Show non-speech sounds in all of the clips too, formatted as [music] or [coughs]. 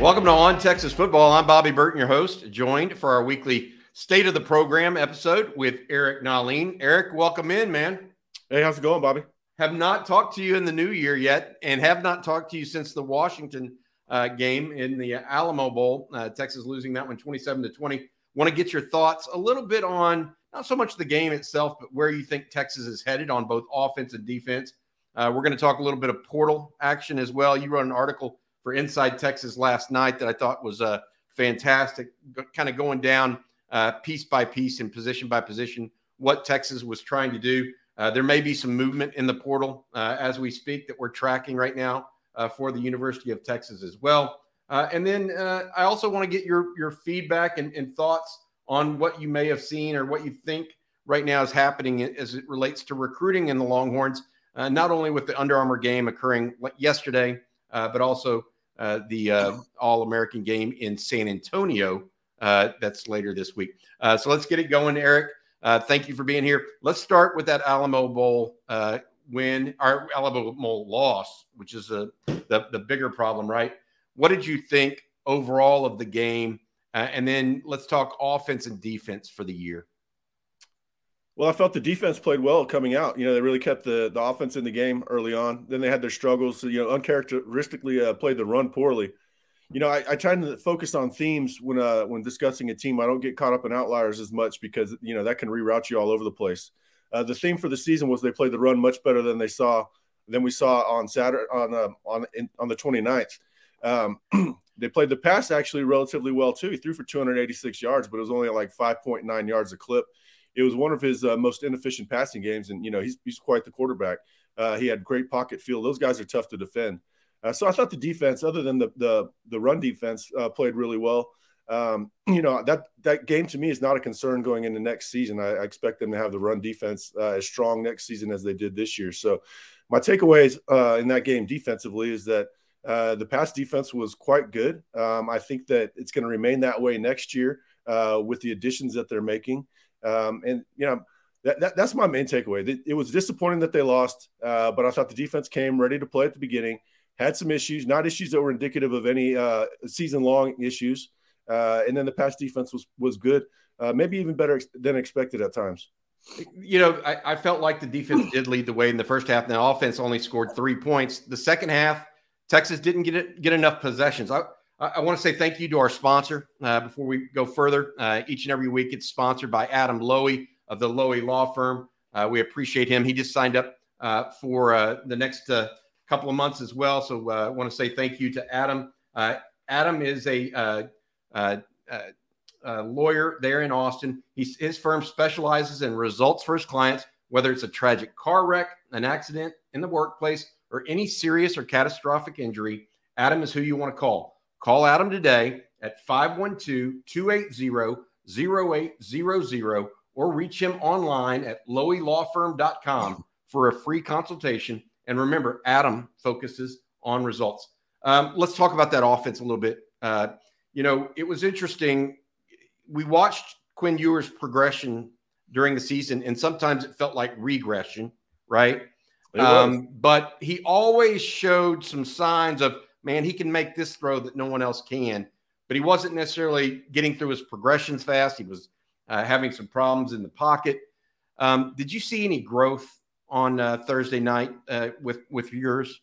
Welcome to On Texas Football. I'm Bobby Burton, your host, joined for our weekly State of the Program episode with Eric Nahlin. Eric, welcome in, man. Hey, how's it going, Bobby? Have not talked to you in the new year yet, and have not talked to you since the Washington uh, game in the Alamo Bowl. Uh, Texas losing that one 27 to 20. Want to get your thoughts a little bit on not so much the game itself, but where you think Texas is headed on both offense and defense. Uh, we're going to talk a little bit of portal action as well. You wrote an article for Inside Texas last night that I thought was uh, fantastic, kind of going down uh, piece by piece and position by position what Texas was trying to do. Uh, there may be some movement in the portal uh, as we speak that we're tracking right now uh, for the University of Texas as well. Uh, and then I also want to get your your feedback and, and thoughts on what you may have seen or what you think right now is happening as it relates to recruiting in the Longhorns, not only with the Under Armour game occurring yesterday, but also uh, the uh, All American game in San Antonio. Uh, that's later this week. Uh, so let's get it going, Eric. Uh, thank you for being here. Let's start with that Alamo Bowl win, our Alamo Bowl loss, which is a, the, the bigger problem, right? What did you think overall of the game? and then let's talk offense and defense for the year. Well, I felt the defense played well coming out. You know, they really kept the, the offense in the game early on. Then they had their struggles. You know, uncharacteristically uh, played the run poorly. You know, I, I try to focus on themes when uh, when discussing a team. I don't get caught up in outliers as much because you know that can reroute you all over the place. Uh, the theme for the season was they played the run much better than they saw than we saw on Saturday on uh, on in, on the 29th. Um, [clears throat] they played the pass actually relatively well too. He threw for 286 yards, but it was only like 5.9 yards a clip it was one of his uh, most inefficient passing games, and you know he's he's quite the quarterback. Uh, he had great pocket feel. Those guys are tough to defend. Uh, so I thought the defense, other than the the, the run defense, uh, played really well. Um, you know that that game to me is not a concern going into next season. I, I expect them to have the run defense uh, as strong next season as they did this year. So my takeaways uh, in that game defensively is that. The pass defense was quite good. Um, I think that it's going to remain that way next year with the additions that they're making. Um, and you know, that, that, that's my main takeaway. It, was disappointing that they lost, uh, but I thought the defense came ready to play at the beginning. Had some issues, not issues that were indicative of any uh, season-long issues. Uh, and then the pass defense was was good, uh, maybe even better than expected at times. You know, I, I, felt like the defense did lead the way in the first half. And the offense only scored three points. The second half, Texas didn't get it, get enough possessions. I, I want to say thank you to our sponsor uh, before we go further. Uh, each and every week, it's sponsored by Adam Loewy of the Loewy Law Firm. Uh, we appreciate him. He just signed up uh, for uh, the next uh, couple of months as well. So I want to say thank you to Adam. Adam is a, lawyer there in Austin. He's, his firm specializes in results for his clients, whether it's a tragic car wreck, an accident in the workplace, or any serious or catastrophic injury. Adam is who you want to call. Call Adam today at 512 280 0800 or reach him online at loewylawfirm.com for a free consultation. And remember, Adam focuses on results. Um, let's talk about that offense a little bit. Uh, you know, it was interesting. We watched Quinn Ewers' progression during the season, and sometimes it felt like regression, right? Um, but he always showed some signs of man, he can make this throw that no one else can. But he wasn't necessarily getting through his progressions fast. He was uh, having some problems in the pocket. Um, did you see any growth on uh, Thursday night uh, with with Ewers?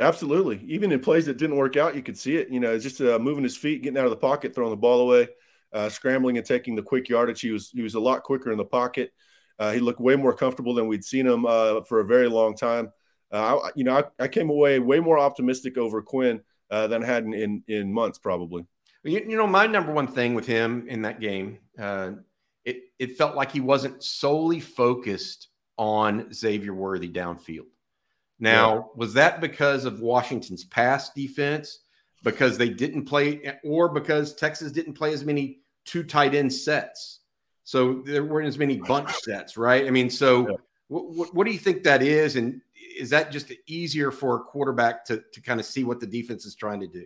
Absolutely. Even in plays that didn't work out, you could see it. You know, just uh, moving his feet, getting out of the pocket, throwing the ball away, uh, scrambling and taking the quick yardage. He was he was a lot quicker in the pocket. Uh, he looked way more comfortable than we'd seen him for a very long time. Uh, I, you know, I, I, came away way more optimistic over Quinn uh, than I had in, in, in months, probably. You, you, know, my number one thing with him in that game, uh, it it felt like he wasn't solely focused on Xavier Worthy downfield. Now, yeah. was that because of Washington's pass defense? Because they didn't play, or because Texas didn't play as many two tight end sets? So there weren't as many bunch sets, right? I mean, so yeah. what, what do you think that is? And is that just easier for a quarterback to to kind of see what the defense is trying to do?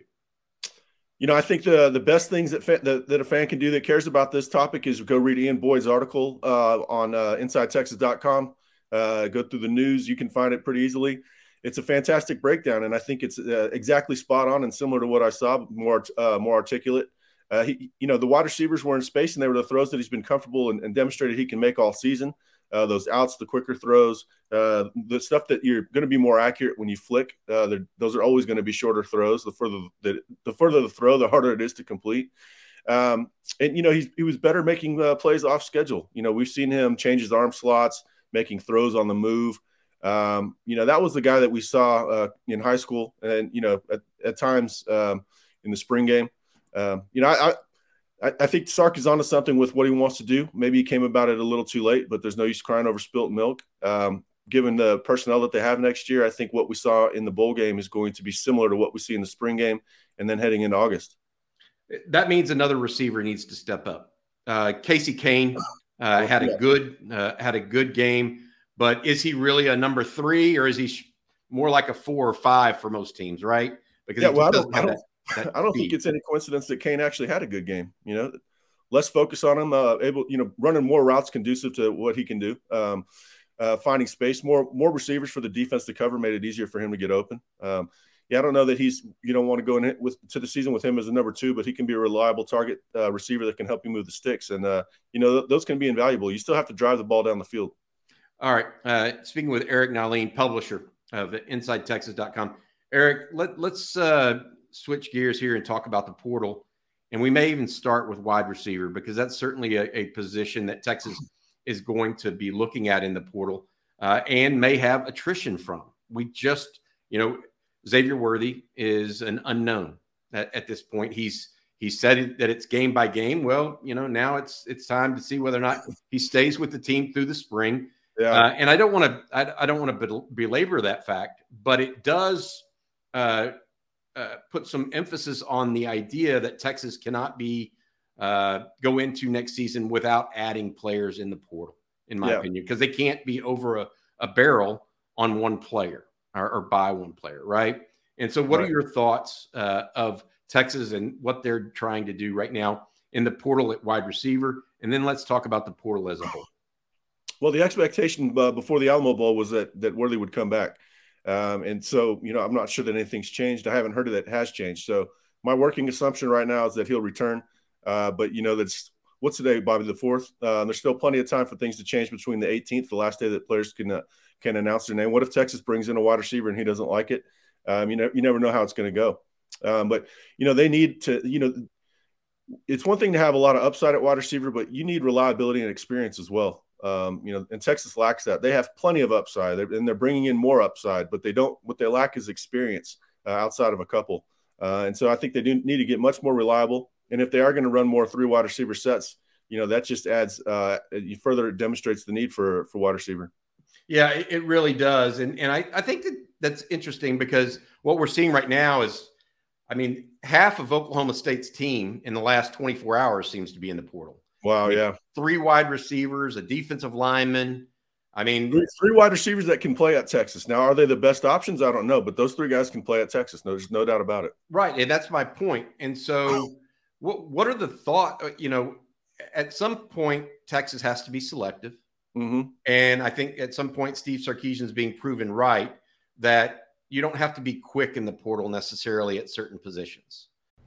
You know, I think the the best things that fa- that, that, a fan can do that cares about this topic is go read Ian Boyd's article uh, on uh, InsideTexas.com. Uh, go through the news; you can find it pretty easily. it's a fantastic breakdown, and I think it's uh, exactly spot on and similar to what I saw, more uh, more articulate. Uh, he, you know, the wide receivers were in space, and they were the throws that he's been comfortable and, and demonstrated he can make all season. Uh, those outs, the quicker throws, uh, the stuff that you're going to be more accurate when you flick. Uh, those are always going to be shorter throws. The further the, the further the throw, the harder it is to complete. Um, and you know, he was better making uh, plays off schedule. You know, we've seen him change his arm slots, making throws on the move. Um, you know, that was the guy that we saw uh, in high school, and you know, at, at times um, in the spring game. Um, you know, I, I think Sark is onto something with what he wants to do. Maybe he came about it a little too late, but there's no use crying over spilt milk. Um, given the personnel that they have next year, I think what we saw in the bowl game is going to be similar to what we see in the spring game, and then heading into August. That means another receiver needs to step up. Uh, Casey Cain uh, had a good uh, had a good game, but is he really a number three or is he more like a four or five for most teams? Right? Because yeah, well, I don't, I don't, that [laughs] I don't think it's any coincidence that Cain actually had a good game. You know, less focus on him, uh, able you know running more routes conducive to what he can do. Um, uh, finding space, more more receivers for the defense to cover made it easier for him to get open. Um, yeah, I don't know that he's you don't want to go in with to the season with him as a number two, but he can be a reliable target uh, receiver that can help you move the sticks, and uh, you know th- those can be invaluable. You still have to drive the ball down the field. All right. Uh, speaking with Eric Nahlin, publisher of InsideTexas.com. Eric, let, let's uh, switch gears here and talk about the portal, and we may even start with wide receiver because that's certainly a, a position that Texas is going to be looking at in the portal uh, and may have attrition from. We just, you know Xavier Worthy is an unknown at, at this point. He's he said that it's game by game. Well, you know, now it's it's time to see whether or not he stays with the team through the spring. Yeah. Uh, and I don't want to I, I, don't want to belabor that fact, but it does uh, uh, put some emphasis on the idea that Texas cannot be uh, go into next season without adding players in the portal, in my yeah. opinion, because they can't be over a, a barrel on one player or, or buy one player, right? And so, what right. are your thoughts uh, of Texas and what they're trying to do right now in the portal at wide receiver? And then let's talk about the portal as a whole. Well, the expectation uh, before the Alamo Bowl was that that Worthy would come back, um, and so you know I'm not sure that anything's changed. I haven't heard of that has changed. So my working assumption right now is that he'll return. Uh, but you know that's what's today, Bobby the fourth. Uh, there's still plenty of time for things to change between the 18th, the last day that players can uh, can announce their name. What if Texas brings in a wide receiver and he doesn't like it? Um, you know, you never know how it's going to go. Um, but you know, they need to. You know, it's one thing to have a lot of upside at wide receiver, but you need reliability and experience as well. Um, you know, and Texas lacks that. They have plenty of upside, and they're bringing in more upside, but they don't. What they lack is experience uh, outside of a couple. Uh, and so I think they do need to get much more reliable. And if they are going to run more three wide receiver sets, you know, that just adds uh, further demonstrates the need for for wide receiver. Yeah, it really does. And and I, I think that that's interesting because what we're seeing right now is, I mean, half of Oklahoma State's team in the last 24 hours seems to be in the portal. Wow, yeah. Three wide receivers, a defensive lineman. I mean, three, three, wide receivers that can play at Texas. Now, are they the best options? I don't know, but those three guys can play at Texas. No, there's no doubt about it. Right, and that's my point. And so, what what are the thought? Uh, you know, at some point, Texas has to be selective. Mm-hmm. And I think at some point, Steve Sarkisian is being proven right that you don't have to be quick in the portal necessarily at certain positions.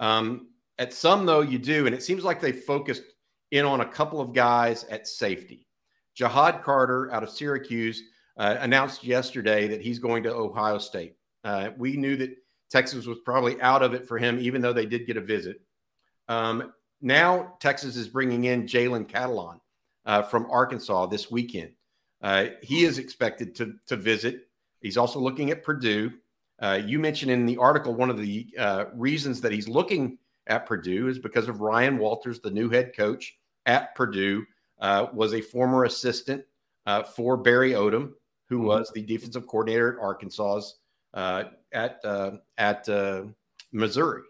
Um, at some, though, you do. And it seems like they focused in on a couple of guys at safety. Ja'Had Carter out of Syracuse uh, announced yesterday that he's going to Ohio State. Uh, we knew that Texas was probably out of it for him, even though they did get a visit. Um, now Texas is bringing in Jalen Catalon uh, from Arkansas this weekend. Uh, he is expected to, to visit. He's also looking at Purdue. Uh, you mentioned in the article one of the uh, reasons that he's looking at Purdue is because of Ryan Walters, the new head coach at Purdue, uh, was a former assistant uh, for Barry Odom, who mm-hmm. was the defensive coordinator at Arkansas's uh, at uh, at uh, Missouri.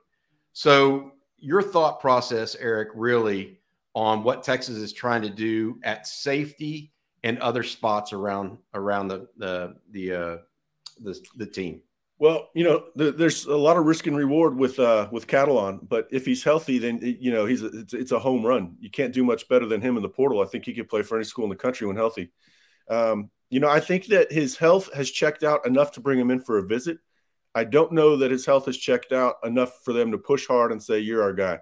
So your thought process, Eric, really on what Texas is trying to do at safety and other spots around around the the the uh, the, the team. Well, you know, there's a lot of risk and reward with uh, with Catalon, but if he's healthy, then you know he's a, it's, it's, a home run. You can't do much better than him in the portal. I think he could play for any school in the country when healthy. Um, you know, I think that his health has checked out enough to bring him in for a visit. I don't know that his health has checked out enough for them to push hard and say you're our guy.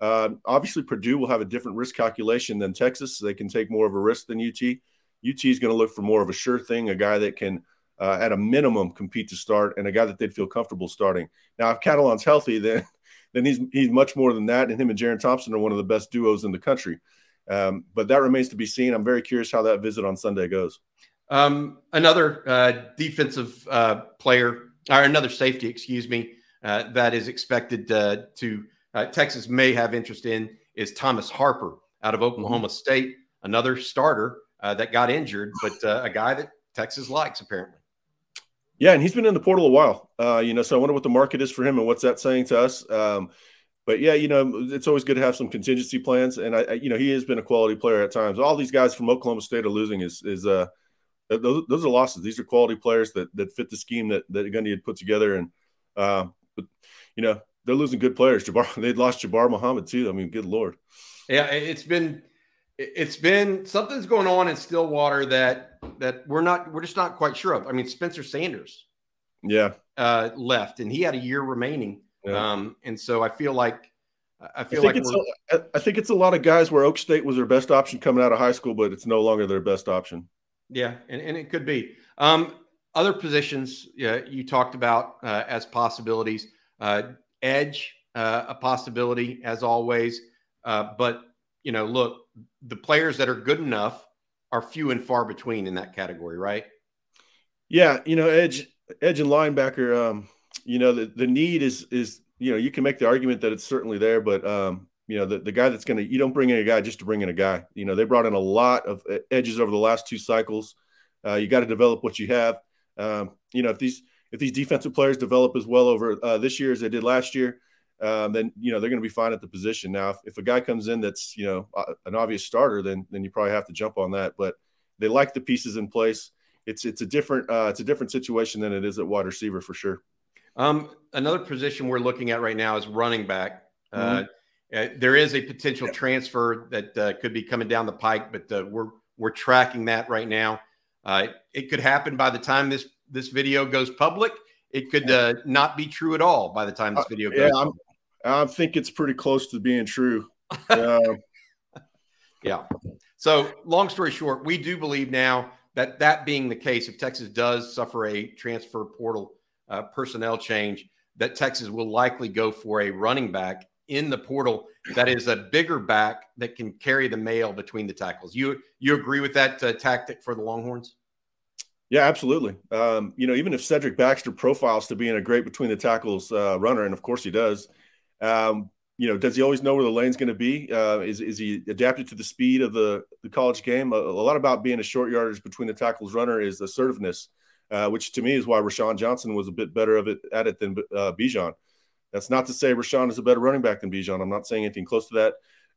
Uh, obviously, Purdue will have a different risk calculation than Texas. So they can take more of a risk than UT. UT is going to look for more of a sure thing, a guy that can uh, at a minimum compete to start and a guy that they'd feel comfortable starting. Now, if Catalon's healthy, [laughs] then then he's he's much more than that, and him and Jerrin Thompson are one of the best duos in the country. Um, but that remains to be seen. I'm very curious how that visit on Sunday goes. Um, another uh, defensive uh, player, or another safety, excuse me, uh, that is expected uh, to uh, Texas may have interest in is Thomas Harper out of Oklahoma mm-hmm. State, another starter uh, that got injured, but a guy that Texas likes apparently. Yeah, and he's been in the portal a while. Uh, you know, so I wonder what the market is for him and what's that saying to us. Um, but yeah, you know, it's always good to have some contingency plans. And I, I, you know, he has been a quality player at times. All these guys from Oklahoma State are losing is is uh those, those are losses. These are quality players that that fit the scheme that that Gundy had put together. And uh, but you know, they're losing good players. Jabbar, [laughs] they lost Jabbar Muhammad too. I mean, good lord. Yeah, it's been it's been something's going on in Stillwater that that we're not we're just not quite sure of. I mean, Spencer Sanders, yeah, uh, left, and he had a year remaining. Yeah. Um, and so I feel like I feel I think like it's a, I think it's a lot of guys where Oak State was their best option coming out of high school, but it's no longer their best option. Yeah, and, and it could be. Um, other positions yeah, you talked about uh, as possibilities. Uh, edge, uh, a possibility as always. Uh, but you know, look, the players that are good enough are few and far between in that category, right? Yeah, you know, edge, edge and linebacker. Um, you know, the, the need is is you know you can make the argument that it's certainly there, but um, you know the, the guy that's to you don't bring in a guy just to bring in a guy. You know, they brought in a lot of edges over the last two cycles. Uh, you got to develop what you have. Um, you know, if these if these defensive players develop as well over uh, this year as they did last year, um, then you know they're going to be fine at the position. Now, if, if, a guy comes in that's you know an obvious starter, then then you probably have to jump on that. But they like the pieces in place. It's it's a different uh, it's a different situation than it is at wide receiver for sure. Um, another position we're looking at right now is running back. Uh, mm-hmm. Uh, there is a potential transfer that uh, could be coming down the pike, but uh, we're we're tracking that right now. Uh, it could happen by the time this this video goes public. It could uh, not be true at all by the time this video goes. yeah, i think it's pretty close to being true. [laughs] yeah. So, long story short, we do believe now that that being the case, if Texas does suffer a transfer portal uh, personnel change, that Texas will likely go for a running back in the portal that is a bigger back that can carry the mail between the tackles. You you agree with that uh, tactic for the Longhorns? Yeah, absolutely. Um, you know, even if Cedric Baxter profiles to being a great between the tackles uh, runner, and of course he does, um, you know, does he always know where the lane's going to be? Uh, is, is he adapted to the speed of the, the college game? A, a, lot about being a short yardage between the tackles runner is assertiveness, uh, which to me is why Roschon Johnson was a bit better of it at it than uh, Bijan. That's not to say Roschon is a better running back than Bijan. I'm not saying anything close to that.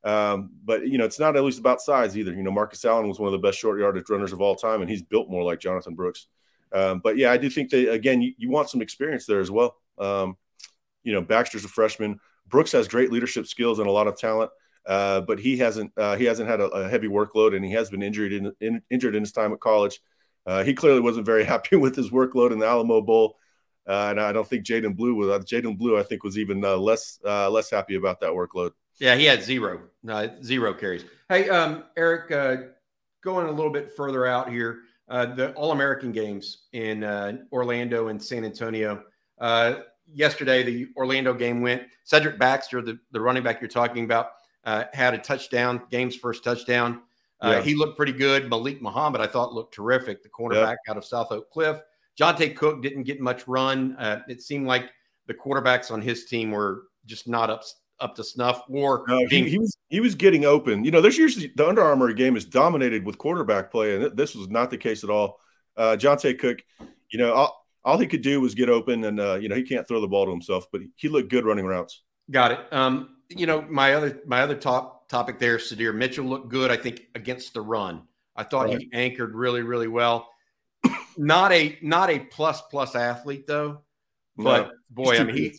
Um, but you know, it's not at least about size either. You know, Marcus Allen was one of the best short yardage runners of all time, and he's built more like Jonathan Brooks. Um, but yeah, I do think that again, you, you want some experience there as well. Um, you know, Baxter's a freshman. Brooks has great leadership skills and a lot of talent, uh, but he hasn't uh, he hasn't had a, a, heavy workload, and he has been injured in, in, injured in his time at college. Uh, he clearly wasn't very [laughs] happy with his workload in the Alamo Bowl, uh, and I don't think Jaydon Blue was. Uh, Jaydon Blue, I think, was even uh, less less happy about that workload. Yeah, he had zero zero carries. Hey, um, Eric, going a little bit further out here, the All American games in Orlando and San Antonio yesterday, the Orlando game went. Cedric Baxter, the, the running back you're talking about, uh, had a touchdown, game's first touchdown. Uh, yeah. He looked pretty good. Malik Muhammad, I thought, looked terrific. The cornerback yeah. out of South Oak Cliff. Johntay Cook didn't get much run. Uh, it seemed like the quarterbacks on his team were just not up up to snuff. Or no, being- he, he, was he was getting open. You know, there's usually the Under Armour game is dominated with quarterback play, and this was not the case at all. Uh, Johntay Cook, you know, all, all he could do was get open, and uh, you know he can't throw the ball to himself, but he looked good running routes. Got it. Um, you know, my other my other top topic there, Sydir Mitchell looked good. I think against the run, I thought right. he anchored really, really well. [coughs] not a not a plus plus athlete though, but no, boy, I mean, he,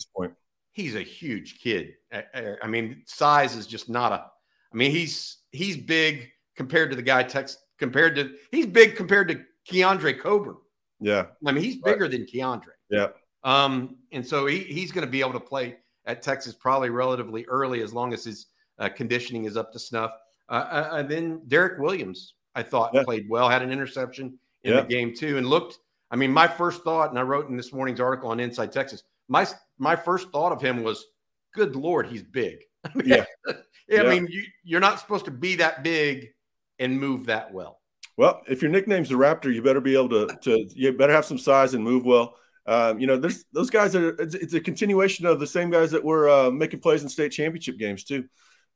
he's a huge kid. I mean, size is just not a. I mean, he's he's big compared to the guy Tex compared to he's big compared to Keondre Coburn. Yeah, I mean, he's bigger right. than Keondre. Yeah. Um, and so he, he's going to be able to play at Texas probably relatively early as long as his uh, conditioning is up to snuff. Uh, uh, and then Derek Williams, I thought yeah. played well, had an interception in yeah. the game too, and looked. I mean, my first thought, and I wrote in this morning's article on Inside Texas, my my first thought of him was, "Good Lord, he's big." [laughs] I mean, yeah. yeah, I mean, you, you're not supposed to be that big and move that well. Well, if your nickname's the Raptor, you better be able to to you better have some size and move well. Um, you know, there's those guys are it's, it's, a continuation of the same guys that were uh, making plays in state championship games too.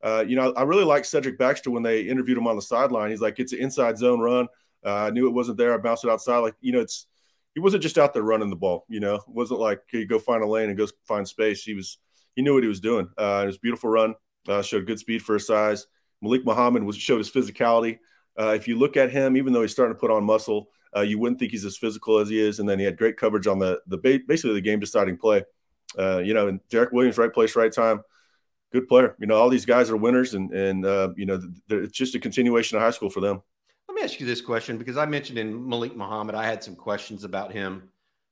Uh, you know, I really like Cedric Baxter when they interviewed him on the sideline. He's like, it's an inside zone run. Uh, I knew it wasn't there. I bounced it outside. Like, you know, it's he wasn't just out there running the ball. You know, it wasn't like he go find a lane and go find space. He was he knew what he was doing. Uh, it was a beautiful run. Uh, showed good speed for his size. Malik Muhammad was showed his physicality. Uh, if you look at him, even though he's starting to put on muscle, uh, you wouldn't think he's as physical as he is. And then he had great coverage on the the basically the game deciding play. Uh, you know, and Derek Williams, right place, right time. Good player. You know, all these guys are winners, and and uh, you know, it's just a continuation of high school for them. Let me ask you this question because I mentioned in Malik Muhammad, I had some questions about him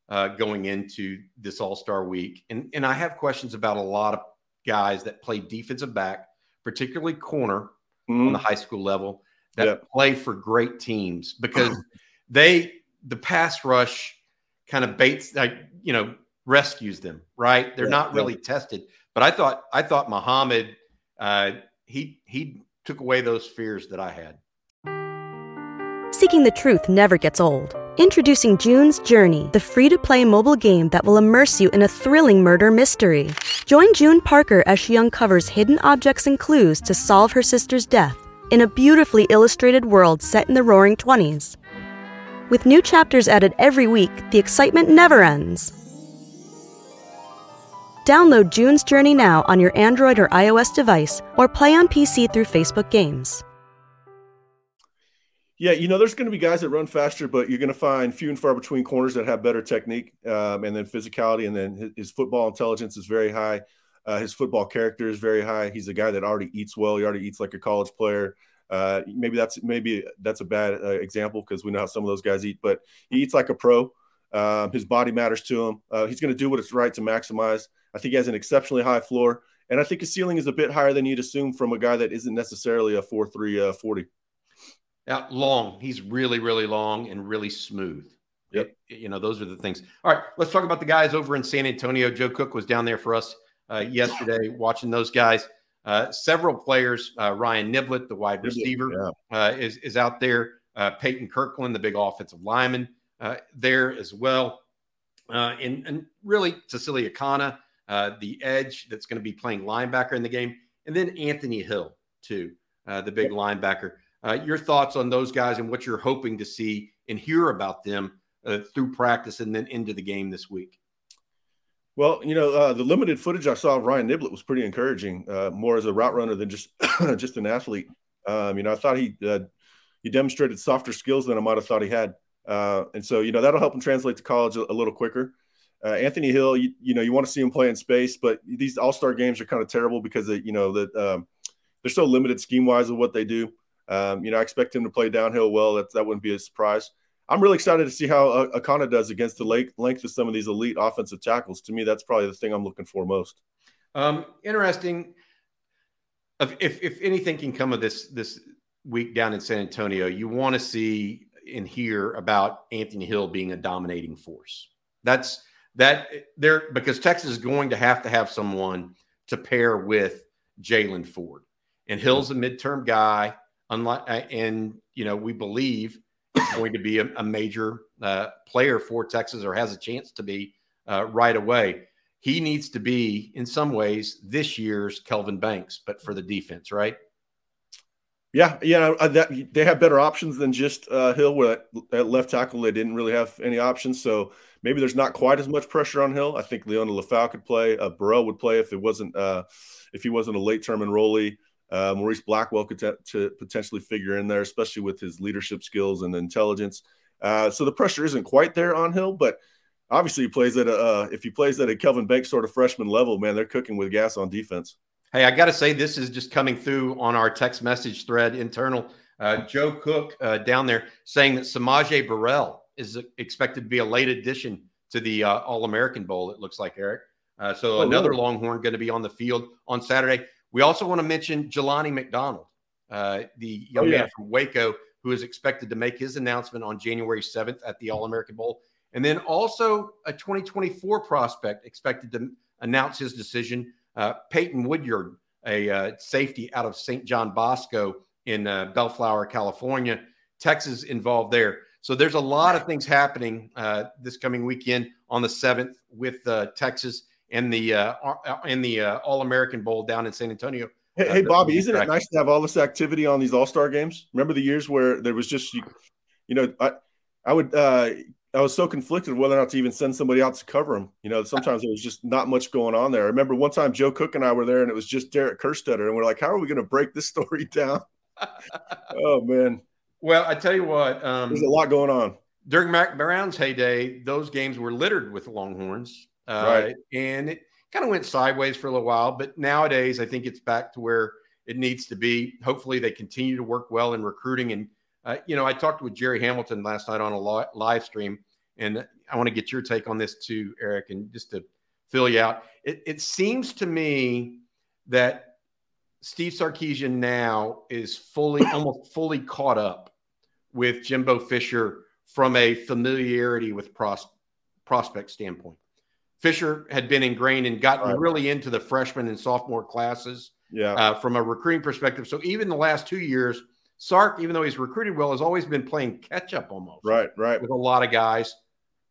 uh, going into this All Star week, and and I have questions about a lot of guys that play defensive back, particularly corner mm-hmm. on the high school level, that yep. play for great teams because [laughs] they the pass rush kind of baits like you know rescues them right? They're yeah, not really yeah. tested. But i thought i thought muhammad uh, he he took away those fears that i had. Seeking the truth never gets old. Introducing june's journey the free-to-play mobile game that will immerse you in a thrilling murder mystery. Join june parker as she uncovers hidden objects and clues to solve her sister's death in a beautifully illustrated world set in the roaring 20s with new chapters added every week, the excitement never ends. Download June's Journey now on your Android or iOS device or play on PC through Facebook Games. Yeah, you know, there's going to be guys that run faster, but you're going to find few and far between corners that have better technique um, and then physicality. And then his, his football intelligence is very high. Uh, his football character is very high. He's a guy that already eats well. He already eats like a college player. Uh, maybe that's maybe that's a bad uh, example because we know how some of those guys eat, but he eats like a pro. Um, his body matters to him. Uh, he's going to do what it's right to maximize. I think he has an exceptionally high floor, and I think his ceiling is a bit higher than you'd assume from a guy that isn't necessarily a four three uh, forty. Yeah, long. He's really really long and really smooth. Yep. It, you know, those are the things. All right, let's talk about the guys over in San Antonio. Joe Cook was down there for us uh, yesterday, watching those guys. Uh, several players, uh, Ryan Niblett, the wide receiver, yeah. uh, is, is out there. Uh, Peyton Kirkland, the big offensive lineman, uh, there as well. Uh, and, and really, Tausili Akana, the edge that's going to be playing linebacker in the game. And then Anthony Hill, too, the big yeah. linebacker. your thoughts on those guys and what you're hoping to see and hear about them through practice and then into the game this week? Well, you know, uh, the limited footage I saw of Ryan Niblett was pretty encouraging, uh, more as a route runner than just [coughs] just an athlete. Um, you know, I thought he uh, he demonstrated softer skills than I might have thought he had, uh, and so you know that'll help him translate to college a, a little quicker. Uh, Anthony Hill, you, you, know, you want to see him play in space, but these All Star games are kind of terrible because they, you know that um, they're so limited scheme wise of what they do. Um, you know, I expect him to play downhill well. That that wouldn't be a surprise. I'm really excited to see how uh, Akana does against the length of some of these elite offensive tackles. To me, that's probably the thing I'm looking for most. Um, interesting. If if anything can come of this this week down in San Antonio, you want to see and hear about Anthony Hill being a dominating force. That's that there because Texas is going to have to have someone to pair with Jaylan Ford, and Hill's a midterm guy. Unlike and you know we believe going to be a, a major uh, player for Texas or has a chance to be uh, right away. He needs to be, in some ways, this year's Kelvin Banks, but for the defense, right? Yeah, yeah, that, they have better options than just uh, Hill. Where at left tackle they didn't really have any options, so maybe there's not quite as much pressure on Hill. I think Liona Lefau could play. Uh, Burrell would play if it wasn't uh, if he wasn't a late term enrollee. Uh, Morice Blackwell could t- to potentially figure in there, especially with his leadership skills and intelligence. Uh, so the pressure isn't quite there on Hill, but obviously he plays at a uh, if he plays at a Kelvin Banks sort of freshman level, man, they're cooking with gas on defense. Hey, I got to say, this is just coming through on our text message thread internal. Uh, Joe Cook uh, down there saying that S'Maje Burrell is expected to be a late addition to the uh, All American Bowl, it looks like, Eric. Uh, so oh, another really? Longhorn going to be on the field on Saturday. We also want to mention Jelani McDonald, uh, the young oh, yeah. man from Waco, who is expected to make his announcement on January 7th at the All American Bowl. And then also a 2024 prospect expected to announce his decision uh, Peyton Woodyard, a uh, safety out of St. John Bosco in uh, Bellflower, California. Texas involved there. So there's a lot of things happening uh, this coming weekend on the seventh with uh, Texas and the uh, and the All American Bowl down in San Antonio. Hey, hey Bobby, isn't it nice to have all this activity on these All Star games? Remember the years where there was just you, you know, I I would I was so conflicted whether or not to even send somebody out to cover them. You know, sometimes there was just not much going on there. I remember one time Joe Cook and I were there, and it was just Derek Kerstetter, and we're like, "How are we going to break this story [laughs] down?" oh man. Well, I tell you what, um, there's a lot going on during Mack Brown's heyday. Those games were littered with Longhorns, uh, right? And it kind of went sideways for a little while, but nowadays I think it's back to where it needs to be. Hopefully, they continue to work well in recruiting and uh, you know, I talked with Jerry Hamilton last night on a live stream, and I want to get your take on this too, Eric, and just to fill you out. It, it seems to me that Steve Sarkisian now is fully, [coughs] almost fully caught up with Jimbo Fisher from a familiarity with pros, prospect standpoint. Fisher had been ingrained and gotten right. really into the freshman and sophomore classes yeah. Uh, from a recruiting perspective. So even the last two years – Sark, even though he's recruited well, has always been playing catch up almost. Right, right. With a lot of guys.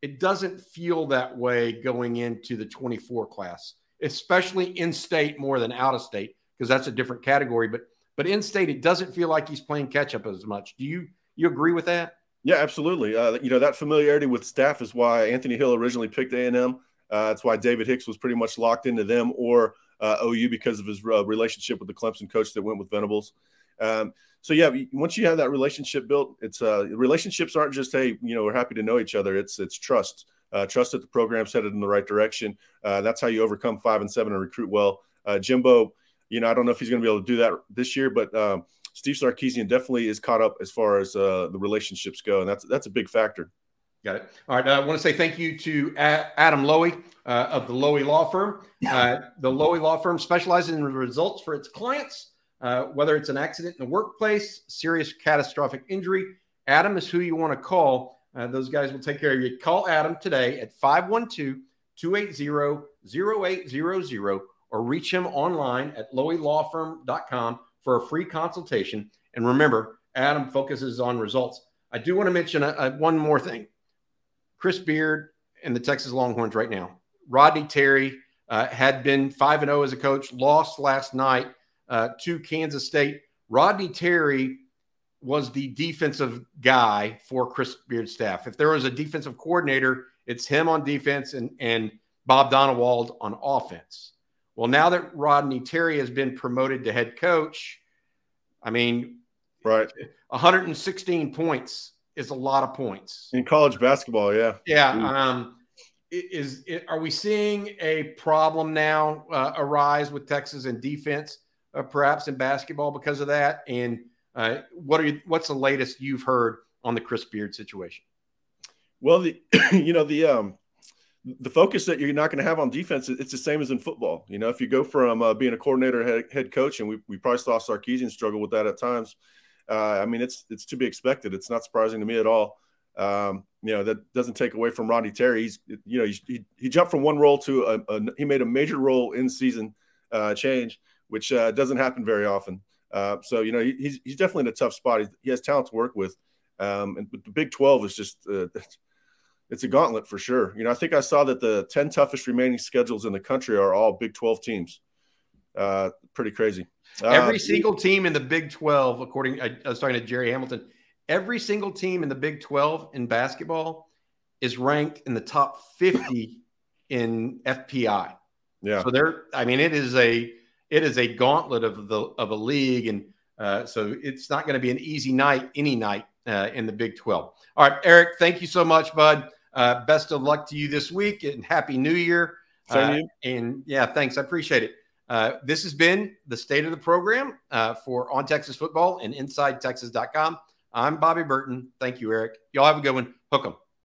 It doesn't feel that way going into the 24 class, especially in state more than out of state, because that's a different category. But but in state, it doesn't feel like he's playing catch up as much. Do you you agree with that? Yeah, absolutely. Uh, you know that familiarity with staff is why Anthony Hill originally picked A and M. Uh, that's why David Hicks was pretty much locked into them or uh, OU because of his uh, relationship with the Clemson coach that went with Venables. Um, so yeah, once you have that relationship built, it's uh, relationships aren't just hey, you know, we're happy to know each other. It's it's trust, uh, trust that the program's headed in the right direction. Uh, that's how you overcome five and seven and recruit well. Jimbo, you know, I don't know if he's going to be able to do that this year, but um, Steve Sarkisian definitely is caught up as far as the relationships go, and that's that's a big factor. Got it. All right. Uh, I want to say thank you to Adam Loewy uh, of the Loewy Law Firm. Uh, the Loewy Law Firm specializes in results for its clients. Uh, whether it's an accident in the workplace, serious catastrophic injury, Adam is who you want to call. Uh, those guys will take care of you. Call Adam today at 512 280 0800 or reach him online at loewylawfirm.com for a free consultation. And remember, Adam focuses on results. I do want to mention a, a, one more thing Chris Beard and the Texas Longhorns right now. Rodney Terry uh, had been 5 and 0 as a coach, lost last night uh, to Kansas State. Rodney Terry was the defensive guy for Chris Beard's staff. If there was a defensive coordinator, it's him on defense and, and Bob Donewald on offense. Well, now that Rodney Terry has been promoted to head coach, I mean, right, 116 points is a lot of points in college basketball. Yeah, yeah. Um, is, is are we seeing a problem now uh, arise with Texas and defense? uh, perhaps in basketball because of that? And uh, what are you, what's the latest you've heard on the Chris Beard situation? Well, the [clears throat] you know the um, the focus that you're not going to have on defense it's the same as in football. You know, if you go from uh, being a coordinator head, head coach, and we, we probably saw Sarkisian struggle with that at times. Uh, I mean, it's it's to be expected. It's not surprising to me at all. Um, you know, that doesn't take away from Rodney Terry. He's you know he, he jumped from one role to a, a, he made a major role in season uh, change which uh, doesn't happen very often. Uh, so you know he's he's definitely in a tough spot. He has talent to work with, um, and the Big Twelve is just uh, [laughs] it's a gauntlet for sure. You know I think I saw that the ten toughest remaining schedules in the country are all Big Twelve teams. Uh, pretty crazy. Every uh, single team in the Big 12, according I, I was talking to Jerry Hamilton, every single team in the Big 12 in basketball is ranked in the top 50 in FPI. Yeah. So there, I mean, it is a it is a gauntlet of the of a league, and uh, so it's not going to be an easy night any night uh, in the Big 12. All right, Eric, thank you so much, bud. Uh, best of luck to you this week, and happy New Year. Uh, and yeah, thanks. I appreciate it. Uh, this has been the state of the program uh, for On Texas Football and InsideTexas.com. I'm Bobby Burton. Thank you, Eric. Y'all have a good one. Hook 'em.